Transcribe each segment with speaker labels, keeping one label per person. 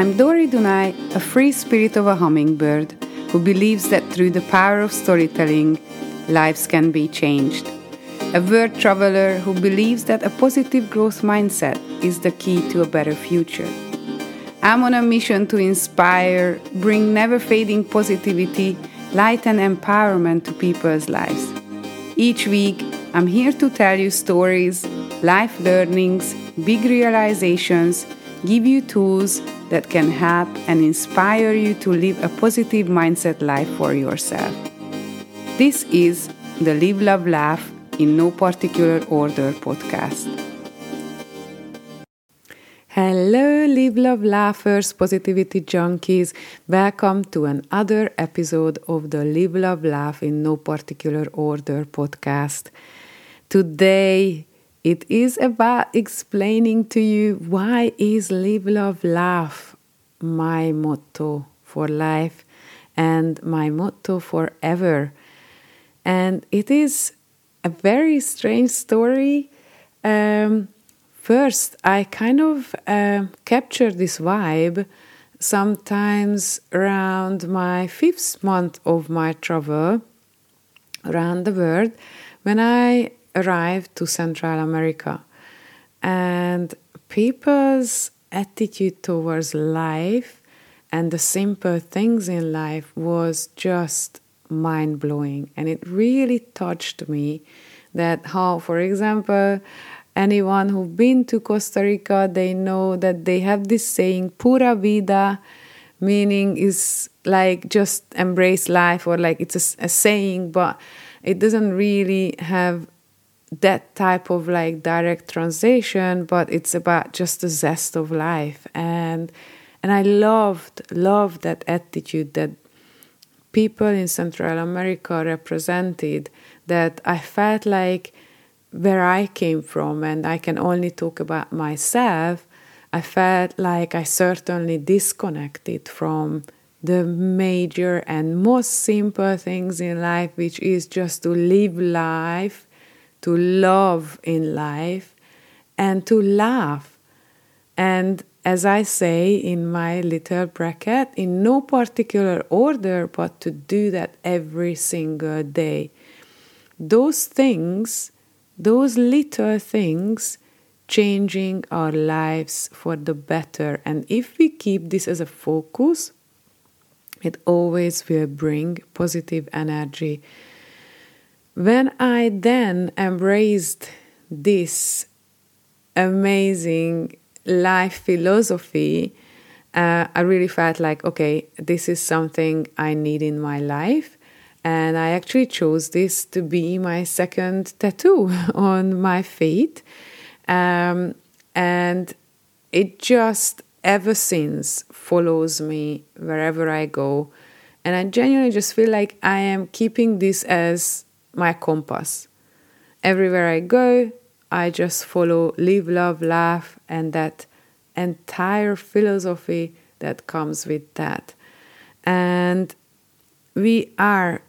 Speaker 1: I'm Dori Dunai, a free spirit of a hummingbird who believes that through the power of storytelling, lives can be changed. A word traveler who believes that a positive growth mindset is the key to a better future. I'm on a mission to inspire, bring never fading positivity, light, and empowerment to people's lives. Each week, I'm here to tell you stories, life learnings, big realizations, give you tools that can help and inspire you to live a positive mindset life for yourself. This is the Live, Love, Laugh in No Particular Order podcast. Hello, Live, Love, Laughers, Positivity Junkies. Welcome to another episode of the Live, Love, Laugh in No Particular Order podcast. Today, it is about explaining to you why is live love laugh my motto for life and my motto forever. And it is a very strange story. Um, first i kind of uh, captured this vibe sometimes around my fifth month of my travel around the world when i arrived to Central America. And people's attitude towards life and the simple things in life was just mind blowing. And it really touched me that how, for example, anyone who've been to Costa Rica, they know that they have this saying, pura vida, meaning is like just embrace life or like it's a, a saying, but it doesn't really have that type of like direct translation, but it's about just the zest of life. And and I loved loved that attitude that people in Central America represented. That I felt like where I came from, and I can only talk about myself. I felt like I certainly disconnected from the major and most simple things in life, which is just to live life to love in life, and to laugh. And as I say in my little bracket, in no particular order, but to do that every single day. Those things, those little things, changing our lives for the better. And if we keep this as a focus, it always will bring positive energy when I then embraced this amazing life philosophy, uh, I really felt like, okay, this is something I need in my life. And I actually chose this to be my second tattoo on my feet. Um, and it just ever since follows me wherever I go. And I genuinely just feel like I am keeping this as my compass. Everywhere I go, I just follow live, love, laugh, and that entire philosophy that comes with that. And we are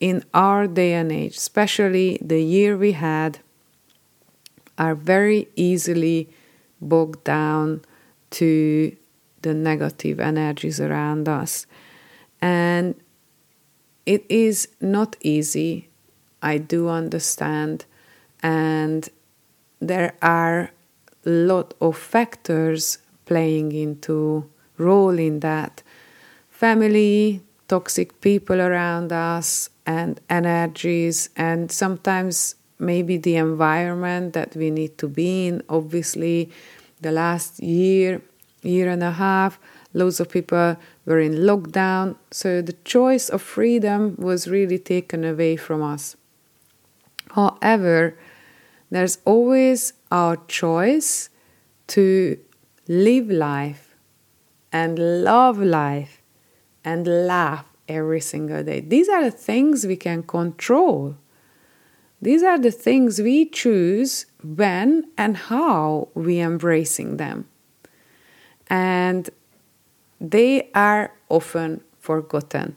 Speaker 1: in our day and age, especially the year we had, are very easily bogged down to the negative energies around us. And it is not easy I do understand. And there are a lot of factors playing into role in that. Family toxic people around us and energies and sometimes maybe the environment that we need to be in. Obviously the last year year and a half loads of people were in lockdown. So the choice of freedom was really taken away from us However, there's always our choice to live life and love life and laugh every single day. These are the things we can control. These are the things we choose when and how we embracing them. And they are often forgotten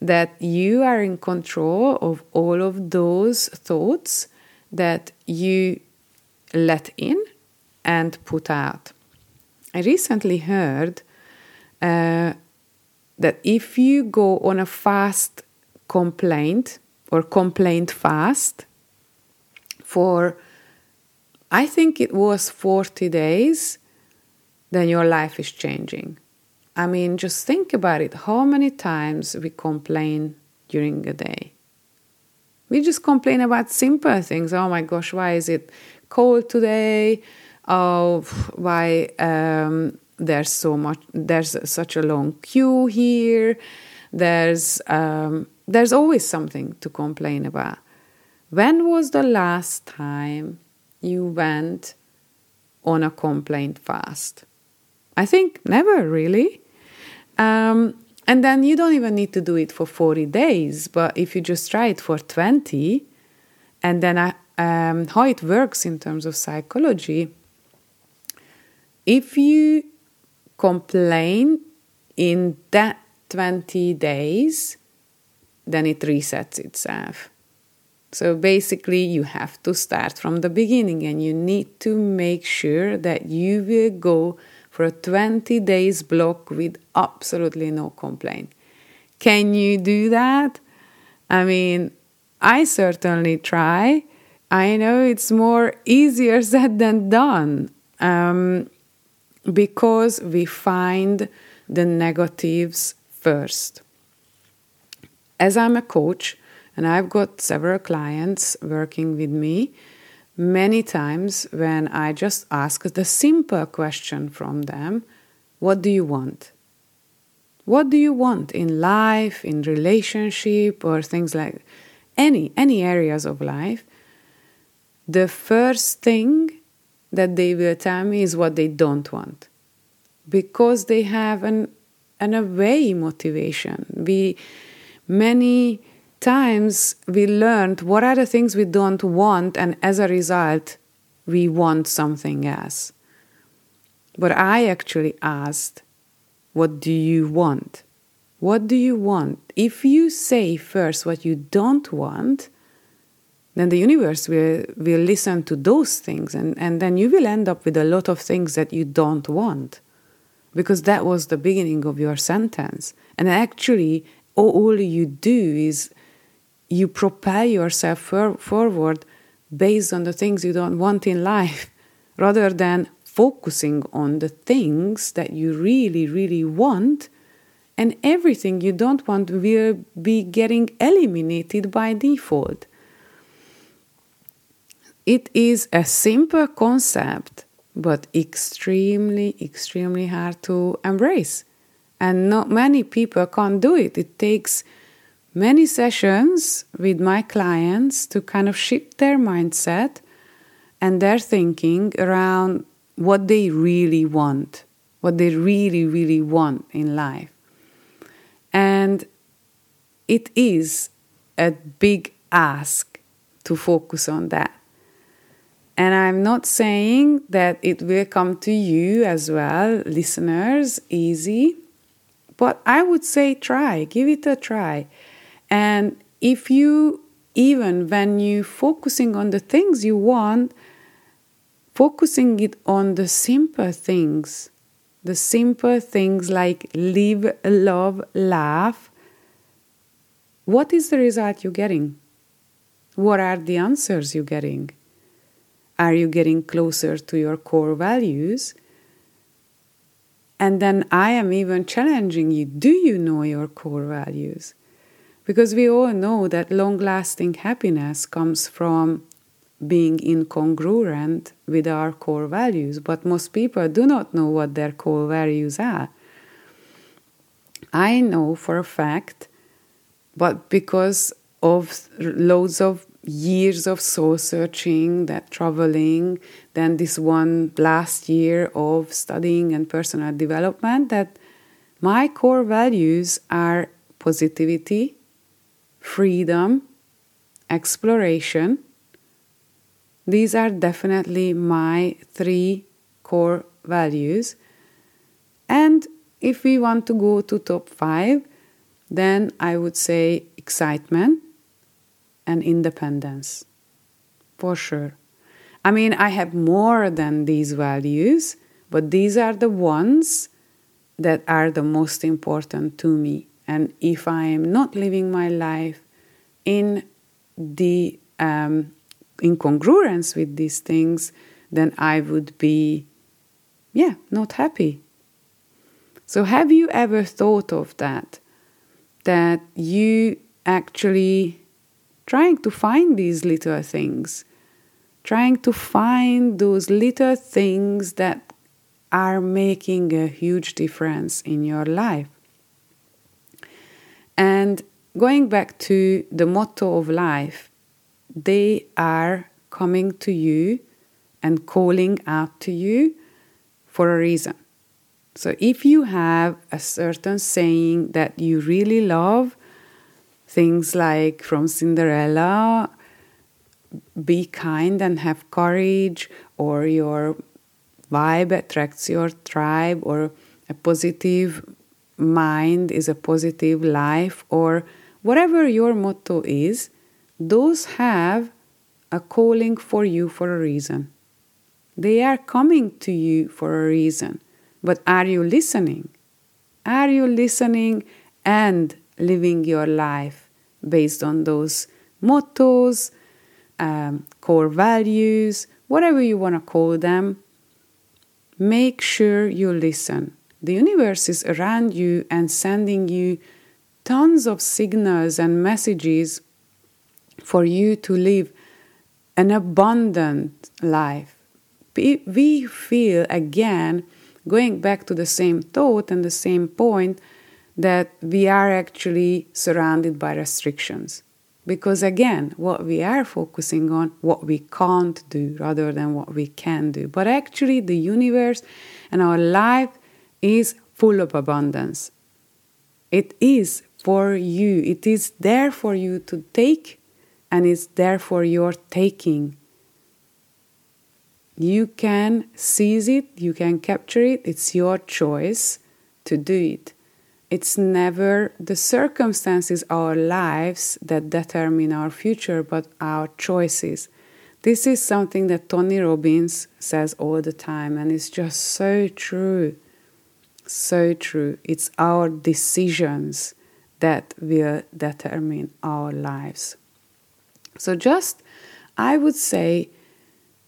Speaker 1: that you are in control of all of those thoughts that you let in and put out. I recently heard uh, that if you go on a fast complaint or complaint fast for, I think it was 40 days, then your life is changing. I mean, just think about it. How many times we complain during a day? We just complain about simple things. Oh my gosh, why is it cold today? Oh, why um, there's so much there's such a long queue here there's um, there's always something to complain about when was the last time you went on a complaint fast i think never really um, and then you don't even need to do it for 40 days but if you just try it for 20 and then I, um, how it works in terms of psychology if you complain in that 20 days, then it resets itself. So basically, you have to start from the beginning and you need to make sure that you will go for a 20 days block with absolutely no complaint. Can you do that? I mean, I certainly try. I know it's more easier said than done. Um, because we find the negatives first. As I'm a coach and I've got several clients working with me, many times when I just ask the simple question from them, What do you want? What do you want in life, in relationship, or things like any any areas of life? The first thing that they will tell me is what they don't want because they have an an away motivation we many times we learned what are the things we don't want and as a result we want something else. But i actually asked what do you want? What do you want? If you say first what you don't want then the universe will, will listen to those things and, and then you will end up with a lot of things that you don't want. Because that was the beginning of your sentence. And actually all you do is you propel yourself for, forward based on the things you don't want in life rather than focusing on the things that you really really want and everything you don't want will be getting eliminated by default it is a simple concept, but extremely, extremely hard to embrace. And not many people can do it. It takes many sessions with my clients to kind of shift their mindset and their thinking around what they really want, what they really, really want in life. And it is a big ask to focus on that. And I'm not saying that it will come to you as well, listeners, easy, but I would say try, give it a try. And if you, even when you focusing on the things you want, focusing it on the simple things, the simple things like live, love, laugh, what is the result you're getting? What are the answers you're getting? Are you getting closer to your core values? And then I am even challenging you do you know your core values? Because we all know that long lasting happiness comes from being incongruent with our core values, but most people do not know what their core values are. I know for a fact, but because of loads of years of soul searching, that traveling, then this one last year of studying and personal development, that my core values are positivity, freedom, exploration. These are definitely my three core values. And if we want to go to top five, then I would say excitement, and independence. For sure. I mean, I have more than these values, but these are the ones that are the most important to me. And if I am not living my life in the um, in congruence with these things, then I would be, yeah, not happy. So, have you ever thought of that? That you actually trying to find these little things, trying to find those little things that are making a huge difference in your life. And going back to the motto of life, they are coming to you and calling out to you for a reason. So if you have a certain saying that you really love, things like from Cinderella, be kind and have courage, or your vibe attracts your tribe, or a positive mind is a positive life, or whatever your motto is, those have a calling for you for a reason. They are coming to you for a reason. But are you listening? Are you listening and living your life based on those mottos, um, core values, whatever you want to call them? Make sure you listen. The universe is around you and sending you tons of signals and messages for you to live an abundant life. We feel again, going back to the same thought and the same point, that we are actually surrounded by restrictions. Because again, what we are focusing on, what we can't do rather than what we can do. But actually, the universe and our life is full of abundance. It is for you, it is there for you to take and it's there for your taking. You can seize it, you can capture it, it's your choice to do it. It's never the circumstances, our lives, that determine our future, but our choices. This is something that Tony Robbins says all the time, and it's just so true. So true. It's our decisions that will determine our lives. So just, I would say,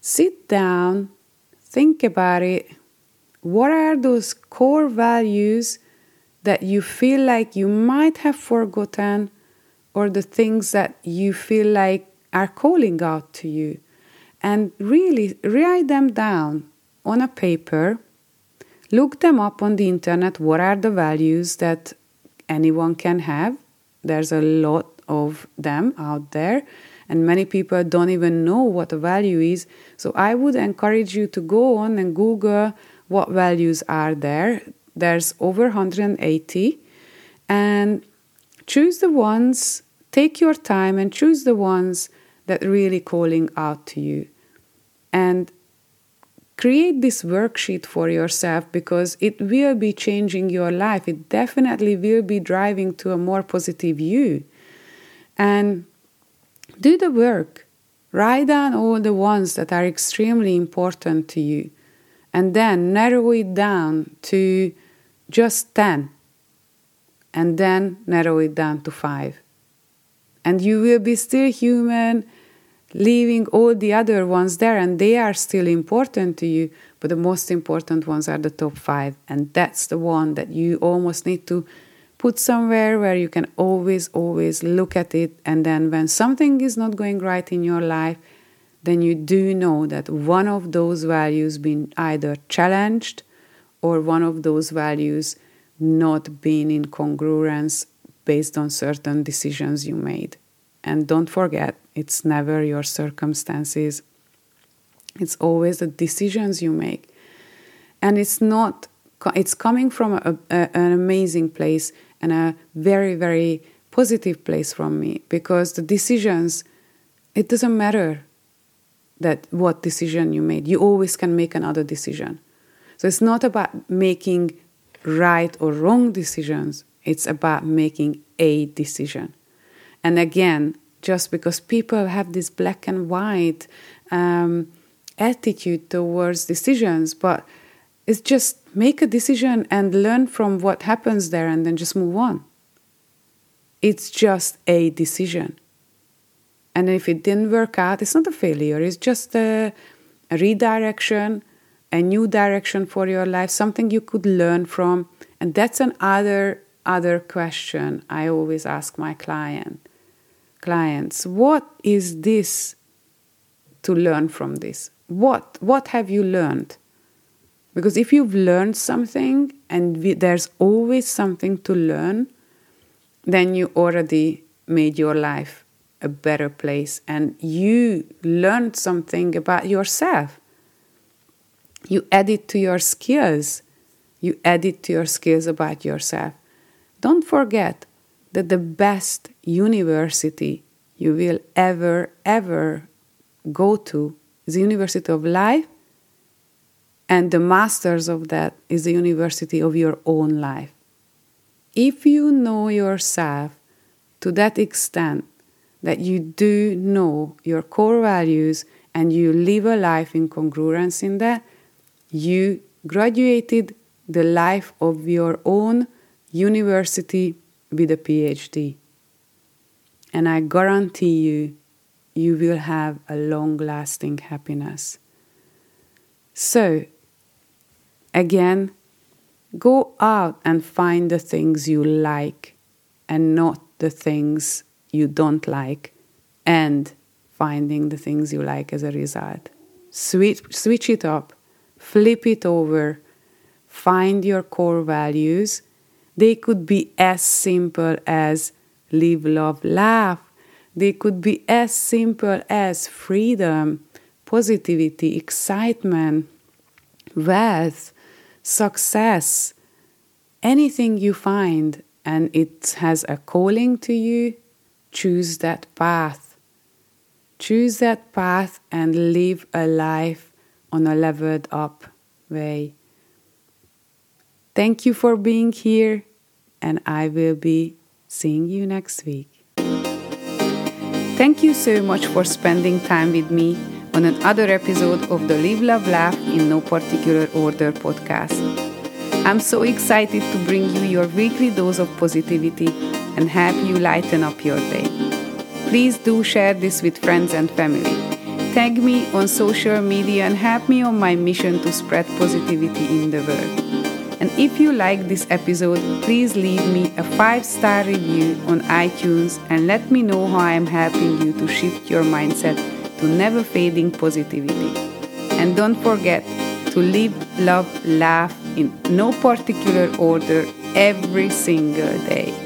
Speaker 1: sit down, think about it. What are those core values that you feel like you might have forgotten, or the things that you feel like are calling out to you? And really write them down on a paper. Look them up on the internet. What are the values that anyone can have? There's a lot of them out there and many people don't even know what a value is. So I would encourage you to go on and Google what values are there. There's over 180 and choose the ones, take your time and choose the ones that really calling out to you. And create this worksheet for yourself because it will be changing your life. It definitely will be driving to a more positive you. And do the work. Write down all the ones that are extremely important to you and then narrow it down to just 10 and then narrow it down to 5. And you will be still human, leaving all the other ones there, and they are still important to you, but the most important ones are the top 5. And that's the one that you almost need to put somewhere where you can always, always look at it. And then when something is not going right in your life, then you do know that one of those values been either challenged or one of those values not being in congruence based on certain decisions you made. And don't forget, it's never your circumstances. It's always the decisions you make. And it's not, it's coming from a, a, an amazing place and a very, very positive place from me because the decisions, it doesn't matter that what decision you made. You always can make another decision. So it's not about making right or wrong decisions, it's about making a decision. And again, just because people have this black and white um, attitude towards decisions, but it's just make a decision and learn from what happens there and then just move on. It's just a decision. And if it didn't work out, it's not a failure, it's just a, a redirection, a new direction for your life, something you could learn from. And that's another other question I always ask my client clients. What is this to learn from this? What what have you learned? Because if you've learned something and we, there's always something to learn, then you already made your life a better place and you learned something about yourself. You added to your skills. You added to your skills about yourself. Don't forget that the best university you will ever, ever go to is the University of Life, and the masters of that is the University of your own life. If you know yourself to that extent that you do know your core values and you live a life in congruence in that, you graduated the life of your own university with a PhD. And I guarantee you, you will have a long lasting happiness. So, again, go out and find the things you like and not the things you don't like, and finding the things you like as a result. Switch, switch it up, flip it over, find your core values they could be as simple as live, love, laugh. They could be as simple as freedom, positivity, excitement, wealth, success. Anything you find and it has a calling to you, choose that path. Choose that path and live a life on a leveled up way. Thank you for being here, and I will be seeing you next week. Thank you so much for spending time with me on another episode of the Live, Love, Laugh in No Particular Order podcast. I'm so excited to bring you your weekly dose of positivity and help you lighten up your day. Please do share this with friends and family. Tag me on social media and help me on my mission to spread positivity in the world. And if you like this episode, please leave me a 5 star review on iTunes and let me know how I am helping you to shift your mindset to never fading positivity. And don't forget to live, love, laugh in no particular order every single day.